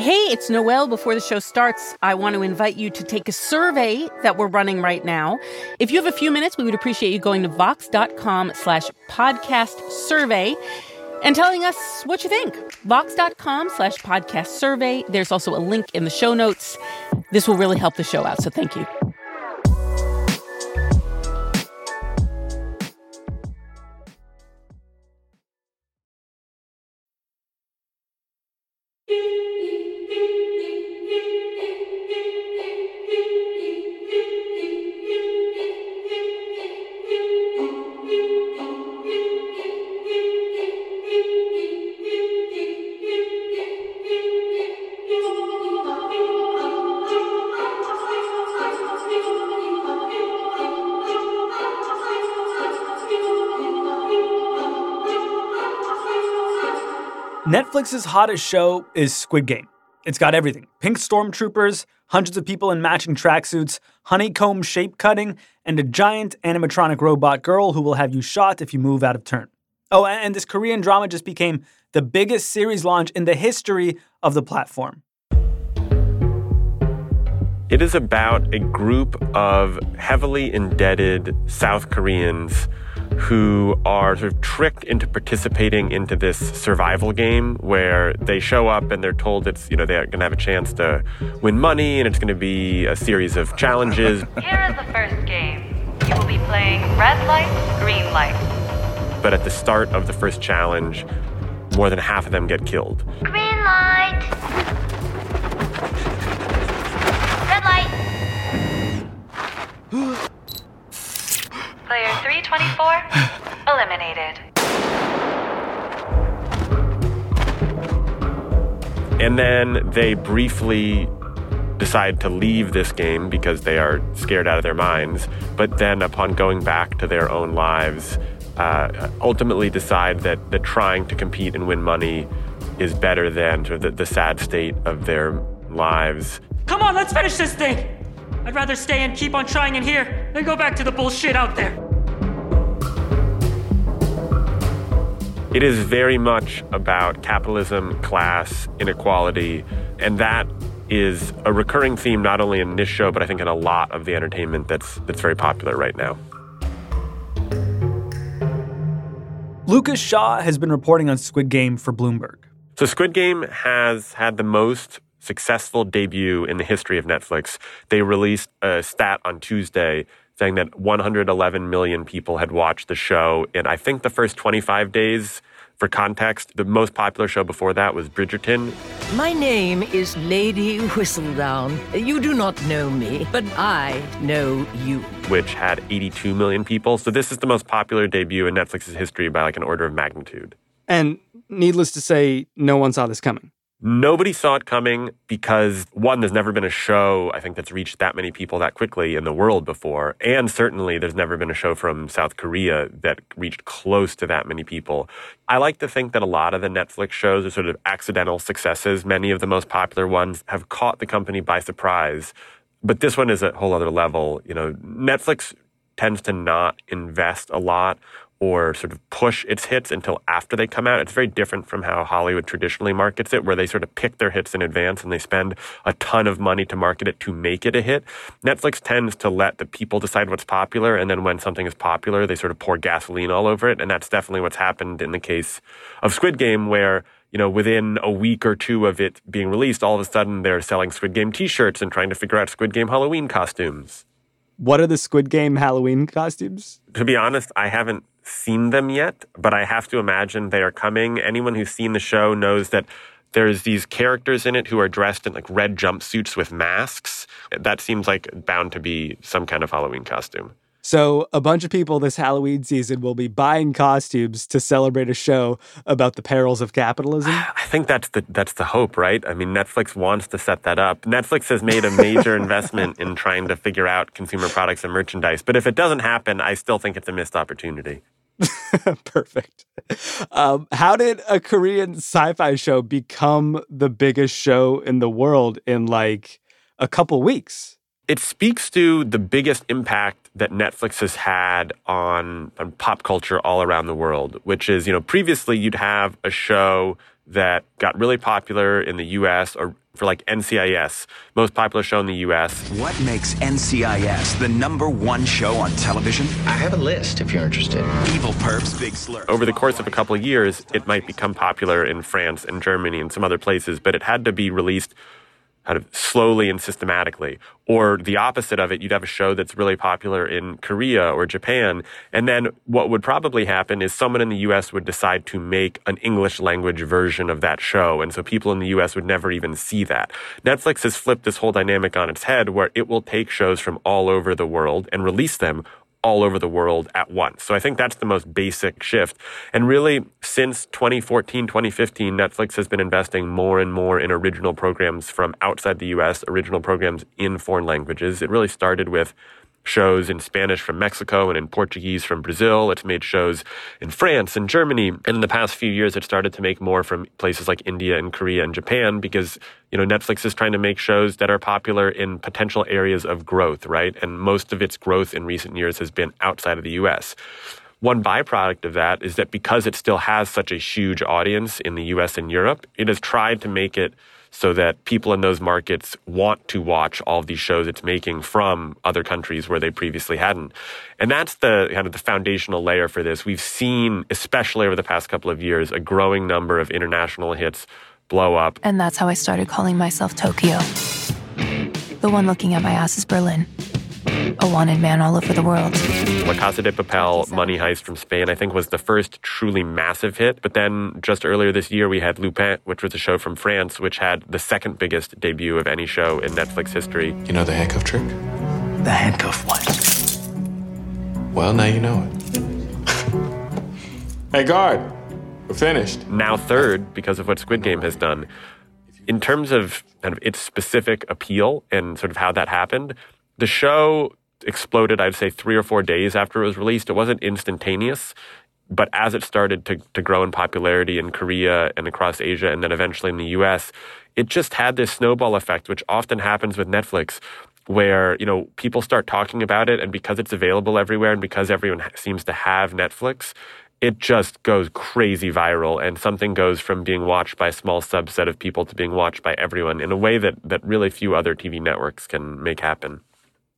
Hey, it's Noel. Before the show starts, I want to invite you to take a survey that we're running right now. If you have a few minutes, we would appreciate you going to vox.com slash podcast survey and telling us what you think. Vox.com slash podcast survey. There's also a link in the show notes. This will really help the show out, so thank you. Netflix's hottest show is Squid Game. It's got everything pink stormtroopers, hundreds of people in matching tracksuits, honeycomb shape cutting, and a giant animatronic robot girl who will have you shot if you move out of turn. Oh, and this Korean drama just became the biggest series launch in the history of the platform. It is about a group of heavily indebted South Koreans who are sort of tricked into participating into this survival game where they show up and they're told it's, you know, they're going to have a chance to win money and it's going to be a series of challenges. Here is the first game. You will be playing red light, green light. But at the start of the first challenge, more than half of them get killed. Green light. Red light. Player 324 eliminated. And then they briefly decide to leave this game because they are scared out of their minds. But then, upon going back to their own lives, uh, ultimately decide that, that trying to compete and win money is better than sort of the, the sad state of their lives. Come on, let's finish this thing! I'd rather stay and keep on trying in here than go back to the bullshit out there. It is very much about capitalism, class, inequality, and that is a recurring theme not only in this show, but I think in a lot of the entertainment that's that's very popular right now. Lucas Shaw has been reporting on Squid Game for Bloomberg. So Squid Game has had the most successful debut in the history of Netflix. They released a stat on Tuesday saying that 111 million people had watched the show in, I think, the first 25 days. For context, the most popular show before that was Bridgerton. My name is Lady Whistledown. You do not know me, but I know you. Which had 82 million people. So this is the most popular debut in Netflix's history by like an order of magnitude. And needless to say, no one saw this coming. Nobody saw it coming because one, there's never been a show, I think, that's reached that many people that quickly in the world before. And certainly there's never been a show from South Korea that reached close to that many people. I like to think that a lot of the Netflix shows are sort of accidental successes. Many of the most popular ones have caught the company by surprise. But this one is a whole other level. You know, Netflix tends to not invest a lot or sort of push its hits until after they come out. It's very different from how Hollywood traditionally markets it, where they sort of pick their hits in advance and they spend a ton of money to market it to make it a hit. Netflix tends to let the people decide what's popular, and then when something is popular, they sort of pour gasoline all over it. And that's definitely what's happened in the case of Squid Game, where you know, within a week or two of it being released, all of a sudden they're selling Squid Game t-shirts and trying to figure out Squid Game Halloween costumes. What are the Squid Game Halloween costumes? To be honest, I haven't seen them yet, but I have to imagine they are coming. Anyone who's seen the show knows that there's these characters in it who are dressed in like red jumpsuits with masks. That seems like bound to be some kind of Halloween costume. So, a bunch of people this Halloween season will be buying costumes to celebrate a show about the perils of capitalism. I think that's the that's the hope, right? I mean, Netflix wants to set that up. Netflix has made a major investment in trying to figure out consumer products and merchandise. But if it doesn't happen, I still think it's a missed opportunity. Perfect. Um, how did a Korean sci-fi show become the biggest show in the world in like a couple weeks? It speaks to the biggest impact that Netflix has had on, on pop culture all around the world, which is, you know, previously you'd have a show that got really popular in the US or for like NCIS, most popular show in the US. What makes NCIS the number one show on television? I have a list if you're interested. Evil Perps, Big Slur. Over the course of a couple of years, it might become popular in France and Germany and some other places, but it had to be released kind of slowly and systematically. Or the opposite of it, you'd have a show that's really popular in Korea or Japan. And then what would probably happen is someone in the US would decide to make an English language version of that show. And so people in the US would never even see that. Netflix has flipped this whole dynamic on its head where it will take shows from all over the world and release them all over the world at once. So I think that's the most basic shift. And really, since 2014, 2015, Netflix has been investing more and more in original programs from outside the US, original programs in foreign languages. It really started with shows in Spanish from Mexico and in Portuguese from Brazil. It's made shows in France and Germany. And in the past few years, it started to make more from places like India and Korea and Japan because, you know, Netflix is trying to make shows that are popular in potential areas of growth, right? And most of its growth in recent years has been outside of the US. One byproduct of that is that because it still has such a huge audience in the US and Europe, it has tried to make it so that people in those markets want to watch all of these shows it's making from other countries where they previously hadn't. And that's the kind of the foundational layer for this. We've seen, especially over the past couple of years, a growing number of international hits blow up. And that's how I started calling myself Tokyo. The one looking at my ass is Berlin a wanted man all over the world. La Casa de Papel, Money Heist from Spain, I think was the first truly massive hit. But then just earlier this year, we had Lupin, which was a show from France, which had the second biggest debut of any show in Netflix history. You know the handcuff trick? The handcuff what? Well, now you know it. hey, guard, we're finished. Now third, because of what Squid Game has done. In terms of kind of its specific appeal and sort of how that happened, the show exploded, I'd say, three or four days after it was released. It wasn't instantaneous, but as it started to, to grow in popularity in Korea and across Asia and then eventually in the US, it just had this snowball effect, which often happens with Netflix, where, you know, people start talking about it and because it's available everywhere and because everyone seems to have Netflix, it just goes crazy viral and something goes from being watched by a small subset of people to being watched by everyone in a way that, that really few other TV networks can make happen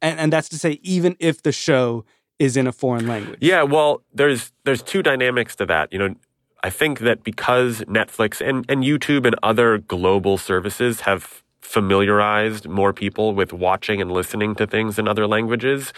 and, and that's to say even if the show is in a foreign language. Yeah, well, there's there's two dynamics to that. You know, I think that because Netflix and, and YouTube and other global services have familiarized more people with watching and listening to things in other languages,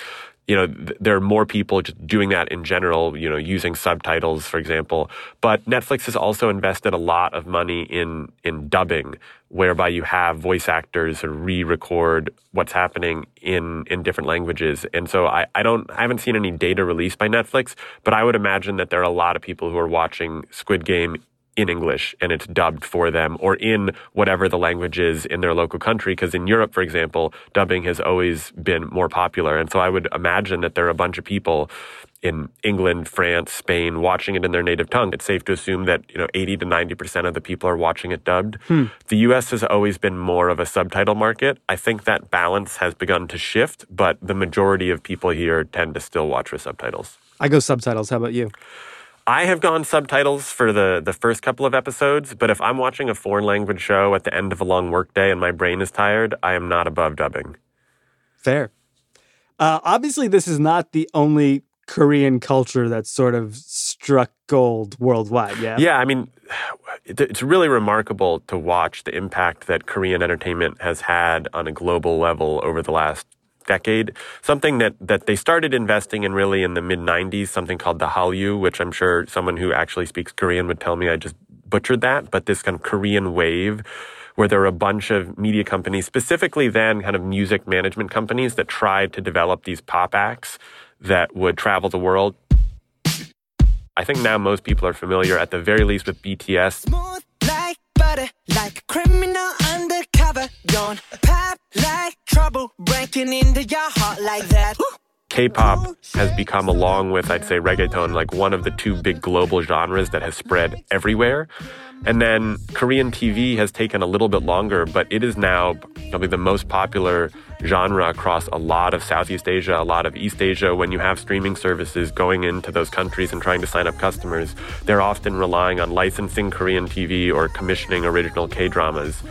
you know, th- there are more people just doing that in general, you know, using subtitles, for example. But Netflix has also invested a lot of money in, in dubbing, whereby you have voice actors re-record what's happening in, in different languages. And so I, I don't, I haven't seen any data released by Netflix, but I would imagine that there are a lot of people who are watching Squid Game in English and it's dubbed for them or in whatever the language is in their local country. Because in Europe, for example, dubbing has always been more popular. And so I would imagine that there are a bunch of people in England, France, Spain watching it in their native tongue. It's safe to assume that, you know, 80 to 90% of the people are watching it dubbed. Hmm. The US has always been more of a subtitle market. I think that balance has begun to shift, but the majority of people here tend to still watch with subtitles. I go subtitles. How about you? I have gone subtitles for the, the first couple of episodes, but if I'm watching a foreign language show at the end of a long workday and my brain is tired, I am not above dubbing. Fair. Uh, obviously, this is not the only Korean culture that's sort of struck gold worldwide. Yeah. Yeah. I mean, it's really remarkable to watch the impact that Korean entertainment has had on a global level over the last decade. Something that, that they started investing in really in the mid 90s, something called the Hallyu, which I'm sure someone who actually speaks Korean would tell me I just butchered that, but this kind of Korean wave where there were a bunch of media companies, specifically then kind of music management companies that tried to develop these pop acts that would travel the world. I think now most people are familiar, at the very least, with BTS. like butter, like criminal undercover. Don't like trouble, breaking into your heart like that. K-pop has become, along with I'd say reggaeton, like one of the two big global genres that has spread everywhere. And then Korean TV has taken a little bit longer, but it is now probably the most popular genre across a lot of Southeast Asia, a lot of East Asia. When you have streaming services going into those countries and trying to sign up customers, they're often relying on licensing Korean TV or commissioning original K dramas.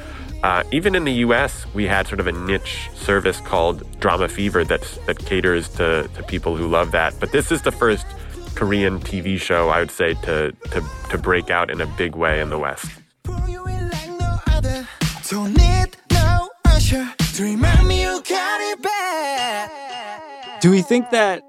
Uh, even in the US, we had sort of a niche service called DramaFever that, that caters to, to people who love that. But this is the first Korean TV show, I would say, to, to, to break out in a big way in the West. Do we think that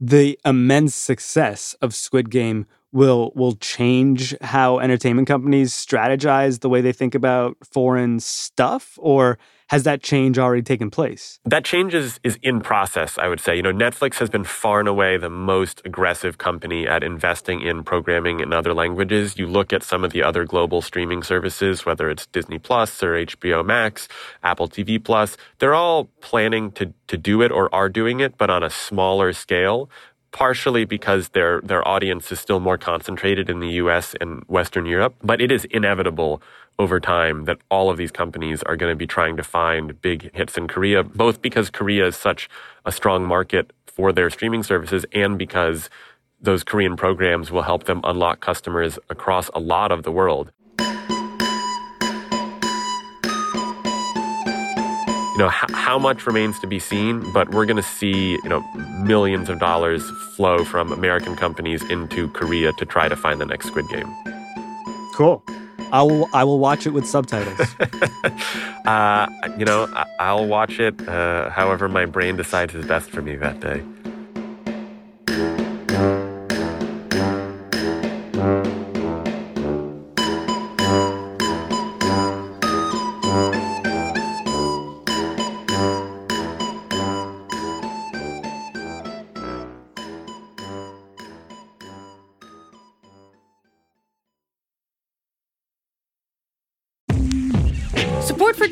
the immense success of Squid Game will will change how entertainment companies strategize the way they think about foreign stuff or has that change already taken place? That change is, is in process, I would say. You know, Netflix has been far and away the most aggressive company at investing in programming in other languages. You look at some of the other global streaming services, whether it's Disney Plus or HBO Max, Apple TV Plus, they're all planning to, to do it or are doing it, but on a smaller scale partially because their their audience is still more concentrated in the US and Western Europe, but it is inevitable over time that all of these companies are going to be trying to find big hits in Korea, both because Korea is such a strong market for their streaming services and because those Korean programs will help them unlock customers across a lot of the world. You know h- how much remains to be seen but we're going to see you know millions of dollars flow from american companies into korea to try to find the next squid game. Cool. I will i will watch it with subtitles. Uh, you know I- will watch it uh, however my brain decides is best for me that day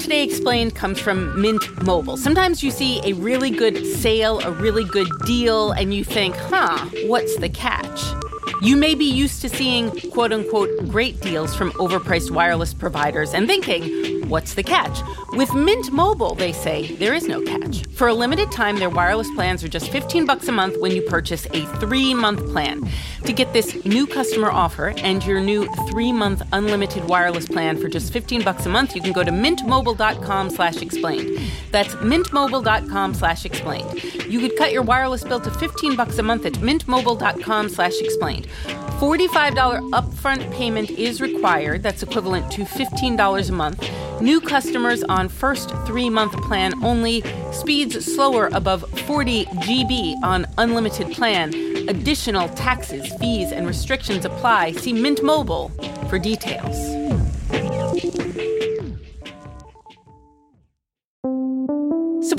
Today Explained comes from Mint Mobile. Sometimes you see a really good sale, a really good deal, and you think, huh, what's the catch? You may be used to seeing quote unquote great deals from overpriced wireless providers and thinking, what's the catch? With Mint Mobile, they say there is no catch. For a limited time, their wireless plans are just 15 bucks a month when you purchase a 3-month plan. To get this new customer offer and your new 3-month unlimited wireless plan for just 15 bucks a month, you can go to mintmobile.com/explained. That's mintmobile.com/explained. You could cut your wireless bill to 15 bucks a month at mintmobile.com/explained. $45 upfront payment is required. That's equivalent to $15 a month. New customers on first three month plan only. Speeds slower above 40 GB on unlimited plan. Additional taxes, fees, and restrictions apply. See Mint Mobile for details.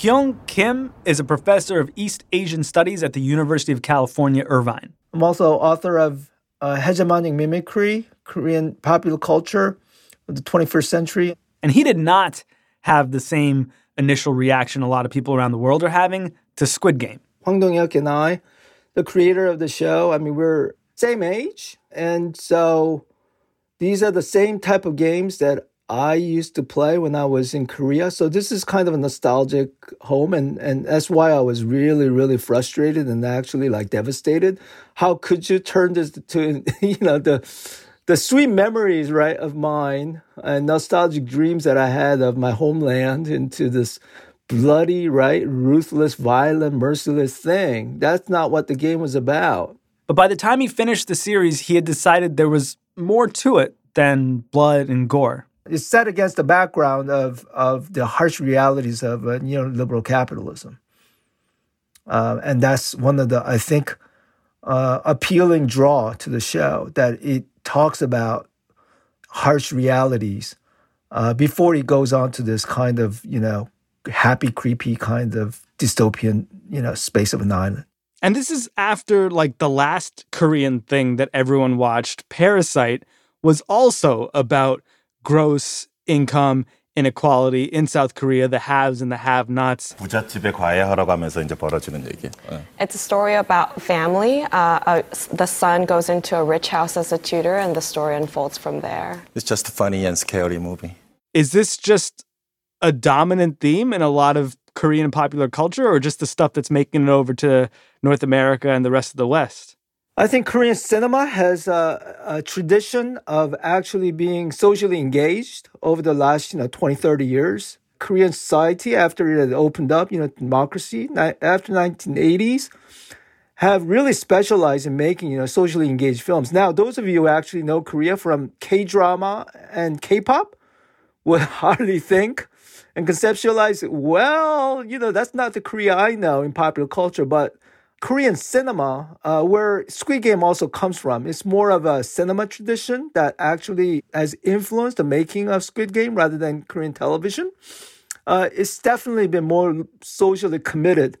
Kyung Kim is a professor of East Asian Studies at the University of California, Irvine. I'm also author of uh, Hegemonic Mimicry, Korean Popular Culture of the 21st Century. And he did not have the same initial reaction a lot of people around the world are having to Squid Game. Hwang Dong-hyuk and I, the creator of the show, I mean, we're same age. And so these are the same type of games that I used to play when I was in Korea. So this is kind of a nostalgic home and and that's why I was really really frustrated and actually like devastated. How could you turn this to you know the the sweet memories right of mine and nostalgic dreams that I had of my homeland into this bloody, right, ruthless, violent, merciless thing. That's not what the game was about. But by the time he finished the series, he had decided there was more to it than blood and gore. It's set against the background of, of the harsh realities of uh, neoliberal capitalism. Uh, and that's one of the, I think, uh, appealing draw to the show that it talks about harsh realities uh, before it goes on to this kind of, you know, happy, creepy kind of dystopian, you know, space of an island. And this is after like the last Korean thing that everyone watched, Parasite, was also about gross income inequality in South Korea, the haves and the have-nots. 부잣집에 과외하러 가면서 이제 벌어지는 얘기. It's a story about family. Uh, uh, the son goes into a rich house as a tutor, and the story unfolds from there. It's just a funny and scary movie. Is this just a dominant theme in a lot of Korean popular culture, or just the stuff that's making it over to North America and the rest of the West? I think Korean cinema has a, a, tradition of actually being socially engaged over the last, you know, 20, 30 years. Korean society, after it had opened up, you know, democracy, after 1980s, have really specialized in making, you know, socially engaged films. Now, those of you who actually know Korea from K-drama and K-pop would hardly think and conceptualize, well, you know, that's not the Korea I know in popular culture, but Korean cinema, uh, where Squid Game also comes from, it's more of a cinema tradition that actually has influenced the making of Squid Game rather than Korean television. Uh, it's definitely been more socially committed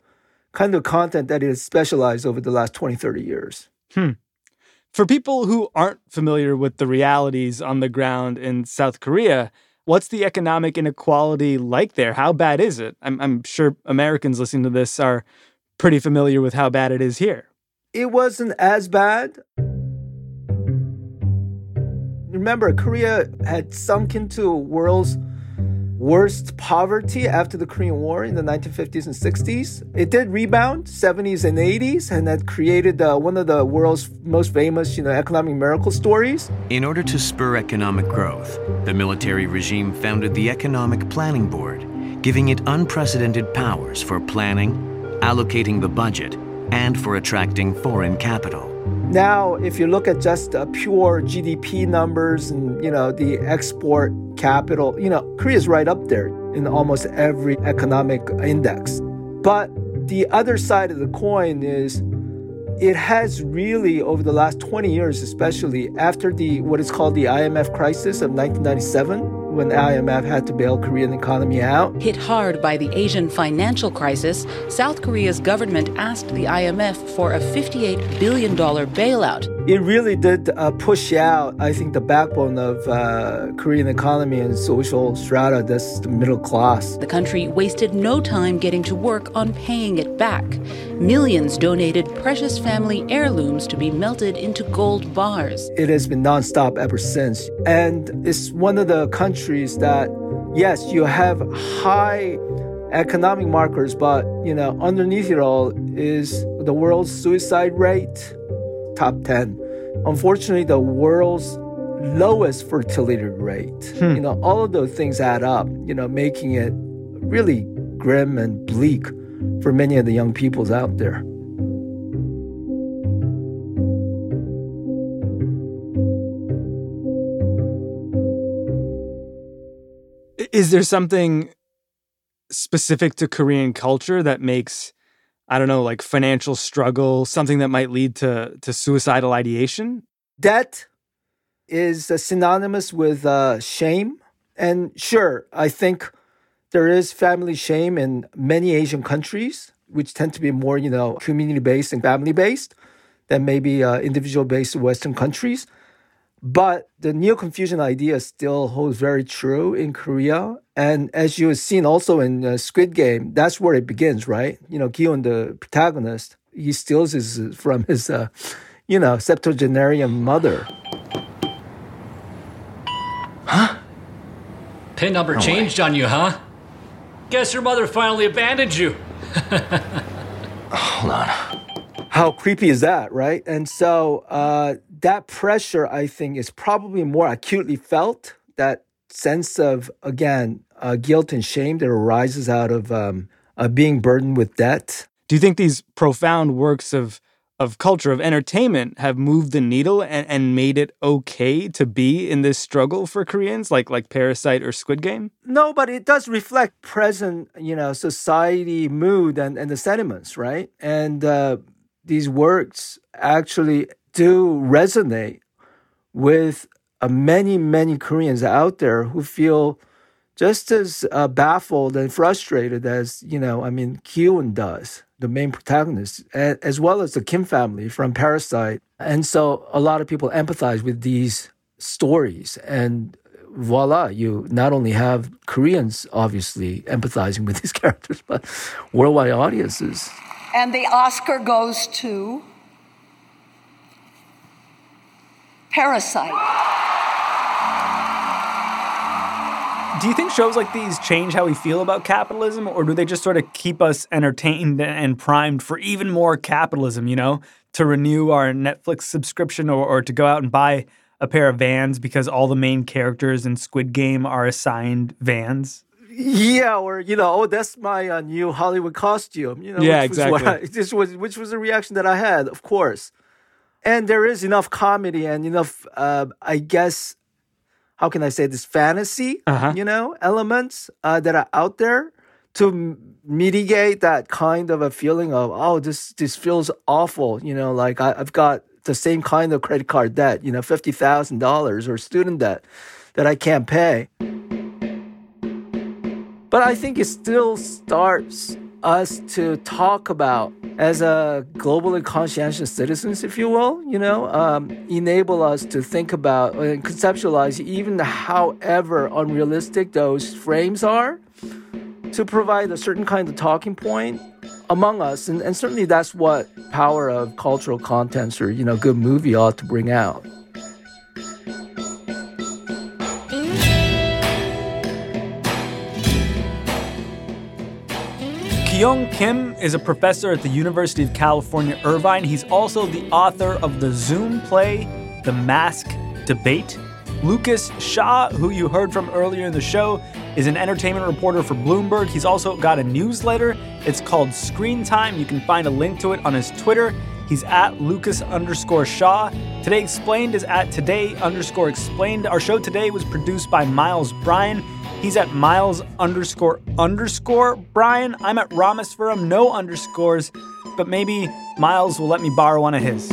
kind of content that is specialized over the last 20, 30 years. Hmm. For people who aren't familiar with the realities on the ground in South Korea, what's the economic inequality like there? How bad is it? I'm, I'm sure Americans listening to this are pretty familiar with how bad it is here. It wasn't as bad. Remember, Korea had sunk into world's worst poverty after the Korean War in the 1950s and 60s. It did rebound 70s and 80s and that created uh, one of the world's most famous, you know, economic miracle stories. In order to spur economic growth, the military regime founded the Economic Planning Board, giving it unprecedented powers for planning, allocating the budget, and for attracting foreign capital. Now, if you look at just uh, pure GDP numbers and you know the export capital, you know Korea is right up there in almost every economic index. But the other side of the coin is it has really over the last 20 years especially after the what is called the IMF crisis of 1997 when the IMF had to bail Korean economy out. Hit hard by the Asian financial crisis, South Korea's government asked the IMF for a $58 billion bailout. It really did uh, push out, I think, the backbone of uh, Korean economy and social strata, that's the middle class. The country wasted no time getting to work on paying it back. Millions donated precious family heirlooms to be melted into gold bars. It has been nonstop ever since. And it's one of the countries countries that, yes, you have high economic markers, but you know, underneath it all is the world's suicide rate, top 10. Unfortunately, the world's lowest fertility rate. Hmm. You know, all of those things add up, you know, making it really grim and bleak for many of the young peoples out there. Is there something specific to Korean culture that makes I don't know, like financial struggle, something that might lead to to suicidal ideation? Debt is synonymous with uh, shame, and sure, I think there is family shame in many Asian countries, which tend to be more, you know, community based and family based than maybe uh, individual based Western countries. But the Neo Confucian idea still holds very true in Korea. And as you have seen also in uh, Squid Game, that's where it begins, right? You know, Gion, the protagonist, he steals his from his, uh, you know, septuagenarian mother. Huh? Pin number No changed on you, huh? Guess your mother finally abandoned you. Hold on. How creepy is that, right? And so uh, that pressure, I think, is probably more acutely felt. That sense of, again, uh, guilt and shame that arises out of um, uh, being burdened with debt. Do you think these profound works of of culture of entertainment have moved the needle and, and made it okay to be in this struggle for Koreans, like like Parasite or Squid Game? No, but it does reflect present, you know, society mood and, and the sentiments, right? And uh, these works actually do resonate with uh, many, many Koreans out there who feel just as uh, baffled and frustrated as, you know, I mean, Kyun does, the main protagonist, as well as the Kim family from Parasite. And so a lot of people empathize with these stories. And voila, you not only have Koreans obviously empathizing with these characters, but worldwide audiences. And the Oscar goes to Parasite. Do you think shows like these change how we feel about capitalism, or do they just sort of keep us entertained and primed for even more capitalism, you know, to renew our Netflix subscription or, or to go out and buy a pair of vans because all the main characters in Squid Game are assigned vans? Yeah, or you know, oh, that's my uh, new Halloween costume. You know, Yeah, which was exactly. I- this was which was the reaction that I had, of course. And there is enough comedy and enough, uh, I guess, how can I say this fantasy, Uh-huh. you know, elements uh, that are out there to m- mitigate that kind of a feeling of oh, this this feels awful. You know, like I, I've got the same kind of credit card debt, you know, fifty thousand dollars or student debt that I can't pay. But I think it still starts us to talk about as a globally conscientious citizens, if you will, you know, um, enable us to think about and conceptualize even however unrealistic those frames are to provide a certain kind of talking point among us. And, and certainly that's what power of cultural contents or, you know, good movie ought to bring out. Kyung Kim is a professor at the University of California, Irvine. He's also the author of the Zoom play, The Mask Debate. Lucas Shaw, who you heard from earlier in the show, is an entertainment reporter for Bloomberg. He's also got a newsletter. It's called Screen Time. You can find a link to it on his Twitter. He's at Lucas underscore Shaw. Today Explained is at Today underscore Explained. Our show today was produced by Miles Bryan. He's at Miles underscore underscore Bryan. I'm at Rameswaram, no underscores, but maybe Miles will let me borrow one of his.